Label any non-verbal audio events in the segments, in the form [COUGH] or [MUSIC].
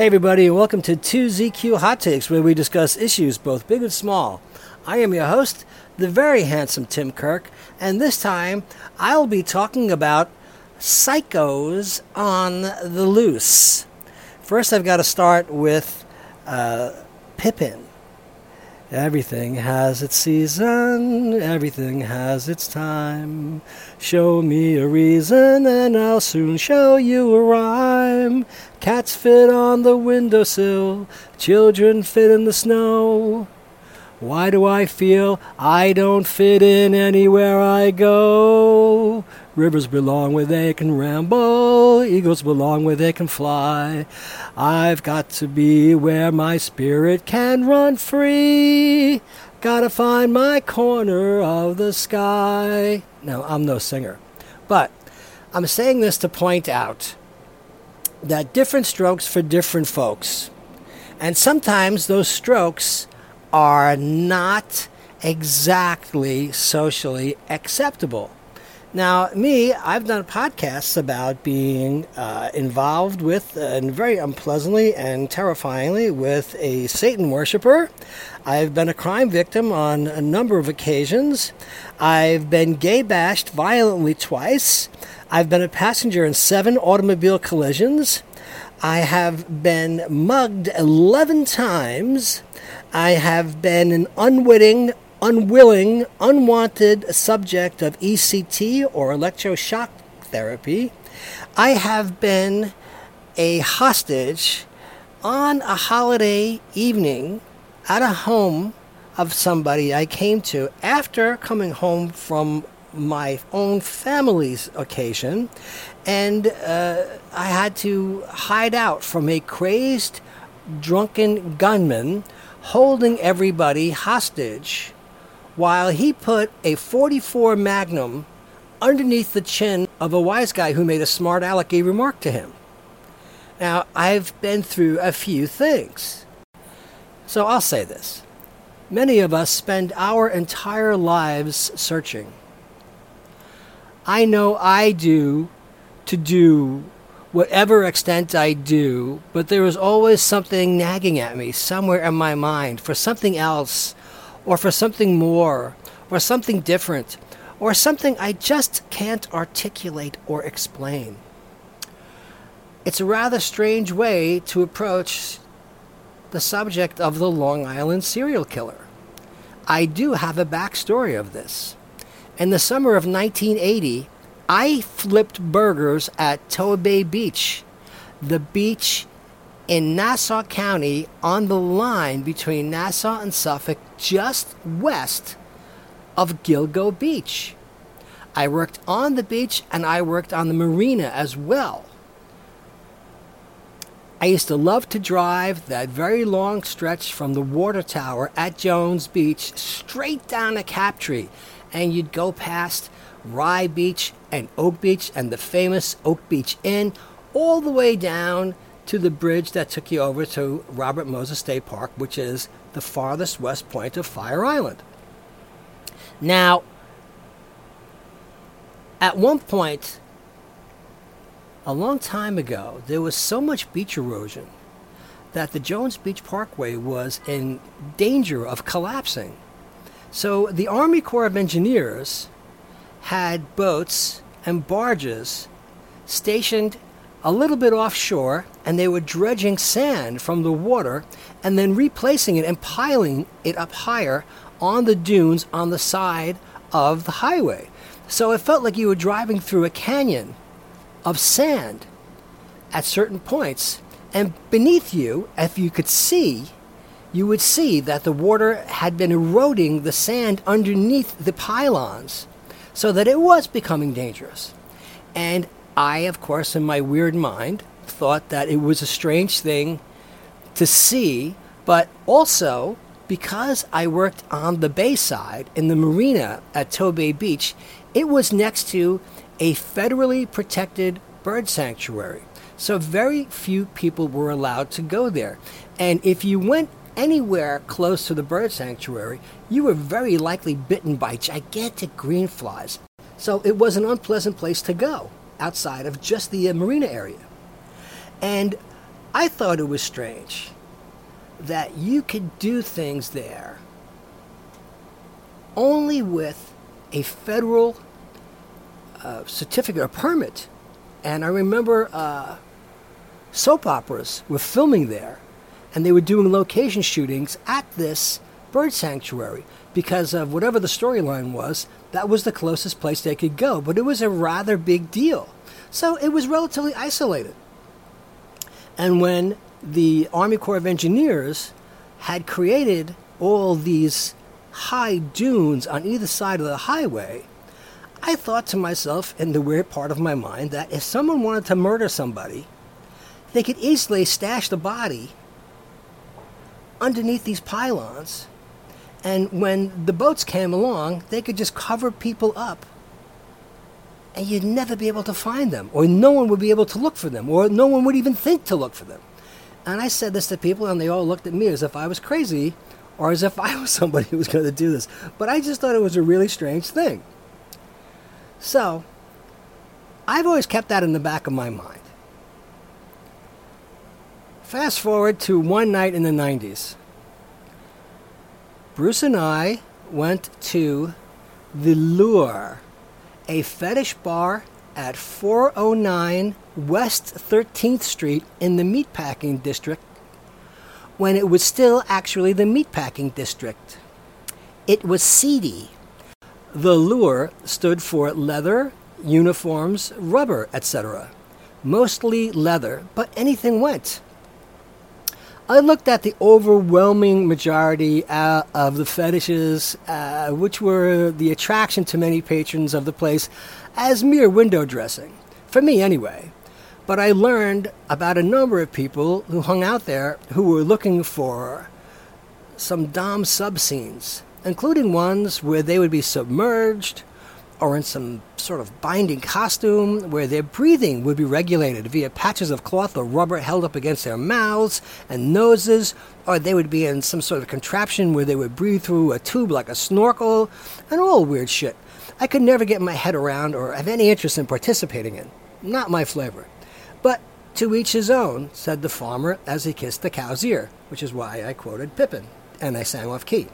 Hey, everybody, and welcome to 2ZQ Hot Takes, where we discuss issues both big and small. I am your host, the very handsome Tim Kirk, and this time I'll be talking about psychos on the loose. First, I've got to start with uh, Pippin. Everything has its season, everything has its time. Show me a reason, and I'll soon show you a rhyme. Cats fit on the windowsill, children fit in the snow. Why do I feel I don't fit in anywhere I go? Rivers belong where they can ramble, eagles belong where they can fly. I've got to be where my spirit can run free. Gotta find my corner of the sky. Now, I'm no singer, but I'm saying this to point out that different strokes for different folks. And sometimes those strokes are not exactly socially acceptable. Now, me, I've done podcasts about being uh, involved with, uh, and very unpleasantly and terrifyingly, with a Satan worshiper. I've been a crime victim on a number of occasions. I've been gay bashed violently twice. I've been a passenger in seven automobile collisions. I have been mugged 11 times. I have been an unwitting, unwilling, unwanted subject of ECT or electroshock therapy. I have been a hostage on a holiday evening at a home of somebody I came to after coming home from my own family's occasion, and uh, I had to hide out from a crazed, drunken gunman holding everybody hostage while he put a 44 Magnum underneath the chin of a wise guy who made a smart alecky remark to him. Now, I've been through a few things. So I'll say this. Many of us spend our entire lives searching. I know I do to do whatever extent I do, but there is always something nagging at me somewhere in my mind for something else, or for something more, or something different, or something I just can't articulate or explain. It's a rather strange way to approach the subject of the Long Island serial killer. I do have a backstory of this. In the summer of 1980, I flipped burgers at Tobay Beach, the beach in Nassau County on the line between Nassau and Suffolk, just west of Gilgo Beach. I worked on the beach and I worked on the marina as well. I used to love to drive that very long stretch from the water tower at Jones Beach straight down to Captree, and you'd go past Rye Beach and Oak Beach and the famous Oak Beach Inn, all the way down to the bridge that took you over to Robert Moses State Park, which is the farthest west point of Fire Island. Now, at one point, a long time ago, there was so much beach erosion that the Jones Beach Parkway was in danger of collapsing. So the Army Corps of Engineers had boats and barges stationed a little bit offshore, and they were dredging sand from the water and then replacing it and piling it up higher on the dunes on the side of the highway. So it felt like you were driving through a canyon of sand at certain points. And beneath you, if you could see, you would see that the water had been eroding the sand underneath the pylons so that it was becoming dangerous. And I, of course, in my weird mind, thought that it was a strange thing to see, but also because I worked on the bay side in the marina at Tobay Beach, it was next to a federally protected bird sanctuary. So very few people were allowed to go there. And if you went anywhere close to the bird sanctuary, you were very likely bitten by gigantic green flies. So it was an unpleasant place to go outside of just the marina area. And I thought it was strange that you could do things there only with a federal uh, certificate or permit. And I remember uh, soap operas were filming there, and they were doing location shootings at this bird sanctuary because of whatever the storyline was. That was the closest place they could go, but it was a rather big deal. So it was relatively isolated. And when the Army Corps of Engineers had created all these high dunes on either side of the highway, I thought to myself, in the weird part of my mind, that if someone wanted to murder somebody, they could easily stash the body underneath these pylons. And when the boats came along, they could just cover people up. And you'd never be able to find them, or no one would be able to look for them, or no one would even think to look for them. And I said this to people, and they all looked at me as if I was crazy, or as if [LAUGHS] I was somebody who was going to do this. But I just thought it was a really strange thing. So, I've always kept that in the back of my mind. Fast forward to one night in the 90s. Bruce and I went to the Lure, a fetish bar at 409 West 13th Street in the Meatpacking District when it was still actually the Meatpacking District. It was seedy. The lure stood for leather, uniforms, rubber, etc. Mostly leather, but anything went. I looked at the overwhelming majority uh, of the fetishes, uh, which were the attraction to many patrons of the place, as mere window dressing. For me, anyway. But I learned about a number of people who hung out there who were looking for some Dom sub scenes including ones where they would be submerged or in some sort of binding costume where their breathing would be regulated via patches of cloth or rubber held up against their mouths and noses, or they would be in some sort of contraption where they would breathe through a tube like a snorkel, and all weird shit. I could never get my head around or have any interest in participating in. Not my flavor. But to each his own, said the farmer as he kissed the cow's ear, which is why I quoted Pippin, and I sang off key.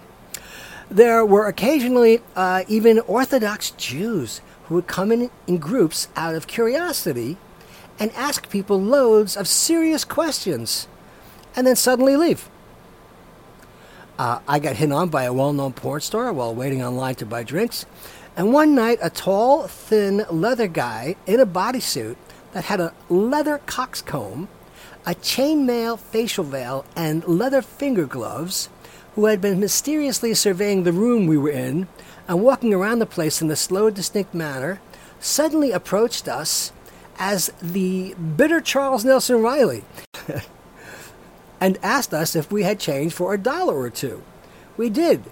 There were occasionally uh, even Orthodox Jews who would come in in groups out of curiosity and ask people loads of serious questions and then suddenly leave. Uh, I got hit on by a well known porn star while waiting online to buy drinks. And one night, a tall, thin leather guy in a bodysuit that had a leather coxcomb, a chainmail facial veil, and leather finger gloves who had been mysteriously surveying the room we were in and walking around the place in a slow, distinct manner, suddenly approached us as the bitter Charles Nelson Reilly [LAUGHS] and asked us if we had change for a dollar or two. We did.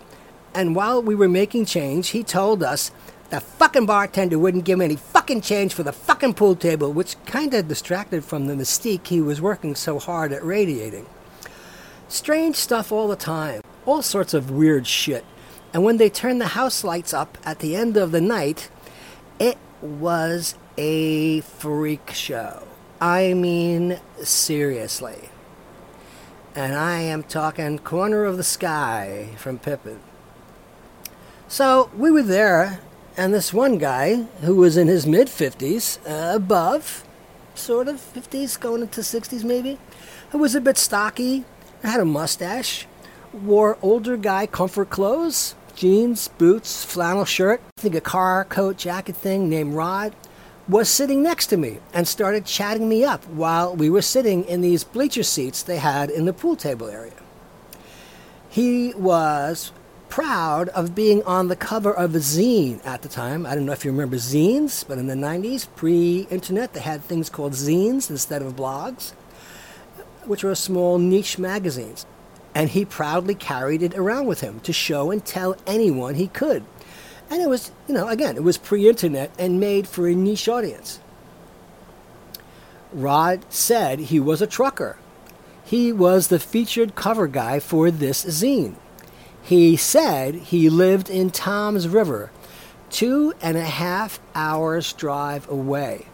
And while we were making change, he told us the fucking bartender wouldn't give me any fucking change for the fucking pool table, which kind of distracted from the mystique he was working so hard at radiating. Strange stuff all the time all sorts of weird shit. And when they turned the house lights up at the end of the night, it was a freak show. I mean, seriously. And I am talking corner of the sky from Pippin. So we were there, and this one guy who was in his mid 50s, uh, above, sort of 50s, going into 60s maybe, who was a bit stocky, had a mustache, wore older guy comfort clothes, jeans, boots, flannel shirt, I think a car coat jacket thing named Rod, was sitting next to me and started chatting me up while we were sitting in these bleacher seats they had in the pool table area. He was proud of being on the cover of a zine at the time. I don't know if you remember zines, but in the 90s, pre internet, they had things called zines instead of blogs, which were small niche magazines and he proudly carried it around with him to show and tell anyone he could. And it was, you know, again, it was pre internet and made for a niche audience. Rod said he was a trucker. he was the featured cover guy for this zine. He said he lived in Toms River, two and a half hours drive away.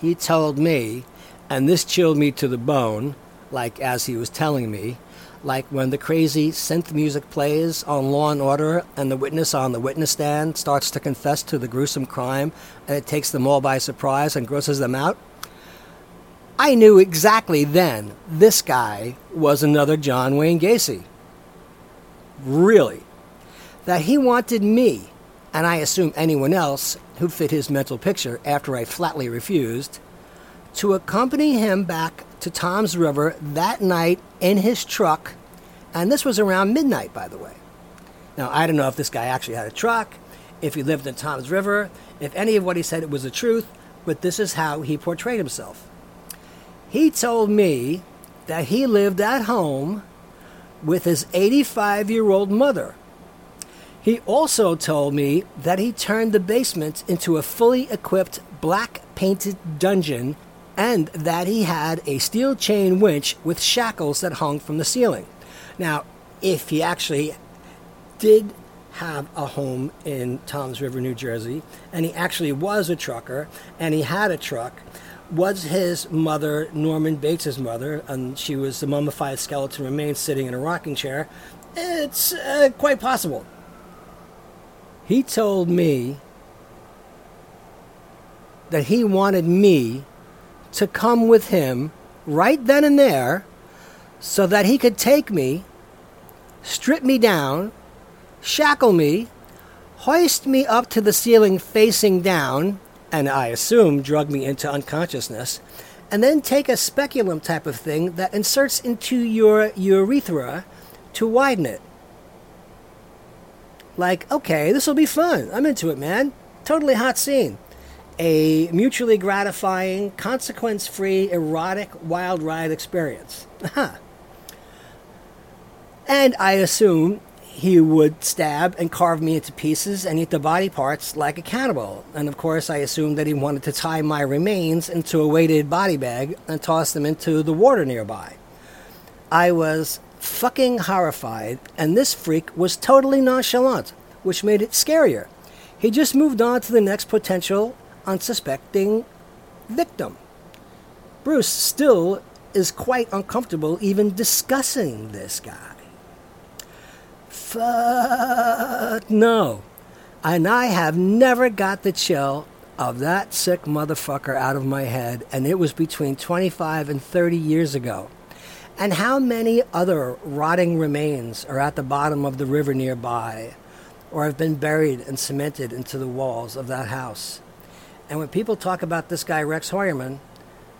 He told me, and this chilled me to the bone, like as he was telling me, like when the crazy synth music plays on Law and Order and the witness on the witness stand starts to confess to the gruesome crime and it takes them all by surprise and grosses them out. I knew exactly then this guy was another John Wayne Gacy. Really. That he wanted me, and I assume anyone else who fit his mental picture after I flatly refused, to accompany him back to Toms River that night in his truck, and this was around midnight, by the way. Now, I don't know if this guy actually had a truck, if he lived in Toms River, if any of what he said was the truth, but this is how he portrayed himself. He told me that he lived at home with his 85 year old mother. He also told me that he turned the basement into a fully equipped black painted dungeon and that he had a steel chain winch with shackles that hung from the ceiling. Now, if he actually did have a home in Toms River, New Jersey, and he actually was a trucker and he had a truck, was his mother Norman Bates's mother, and she was the mummified skeleton remains sitting in a rocking chair? It's uh, quite possible. He told me that he wanted me to come with him right then and there so that he could take me, strip me down, shackle me, hoist me up to the ceiling facing down, and I assume drug me into unconsciousness, and then take a speculum type of thing that inserts into your urethra to widen it. Like, okay, this will be fun. I'm into it, man. Totally hot scene. A mutually gratifying, consequence free, erotic wild ride experience. and I assume he would stab and carve me into pieces and eat the body parts like a cannibal. And of course, I assumed that he wanted to tie my remains into a weighted body bag and toss them into the water nearby. I was fucking horrified, and this freak was totally nonchalant, which made it scarier. He just moved on to the next potential unsuspecting victim. Bruce still is quite uncomfortable even discussing this guy. Fuck no. And I have never got the chill of that sick motherfucker out of my head, and it was between 25 and 30 years ago. And how many other rotting remains are at the bottom of the river nearby, or have been buried and cemented into the walls of that house? And when people talk about this guy, Rex Heuermann,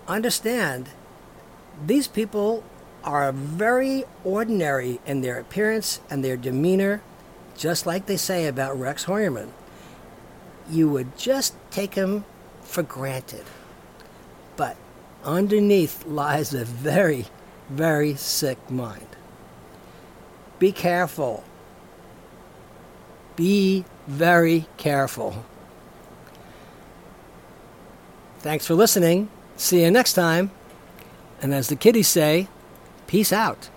understand these people are very ordinary in their appearance and their demeanor, just like they say about Rex Heuermann. You would just take him for granted. But underneath lies a very, very sick mind. Be careful. Be very careful. Thanks for listening. See you next time. And as the kiddies say, Peace out.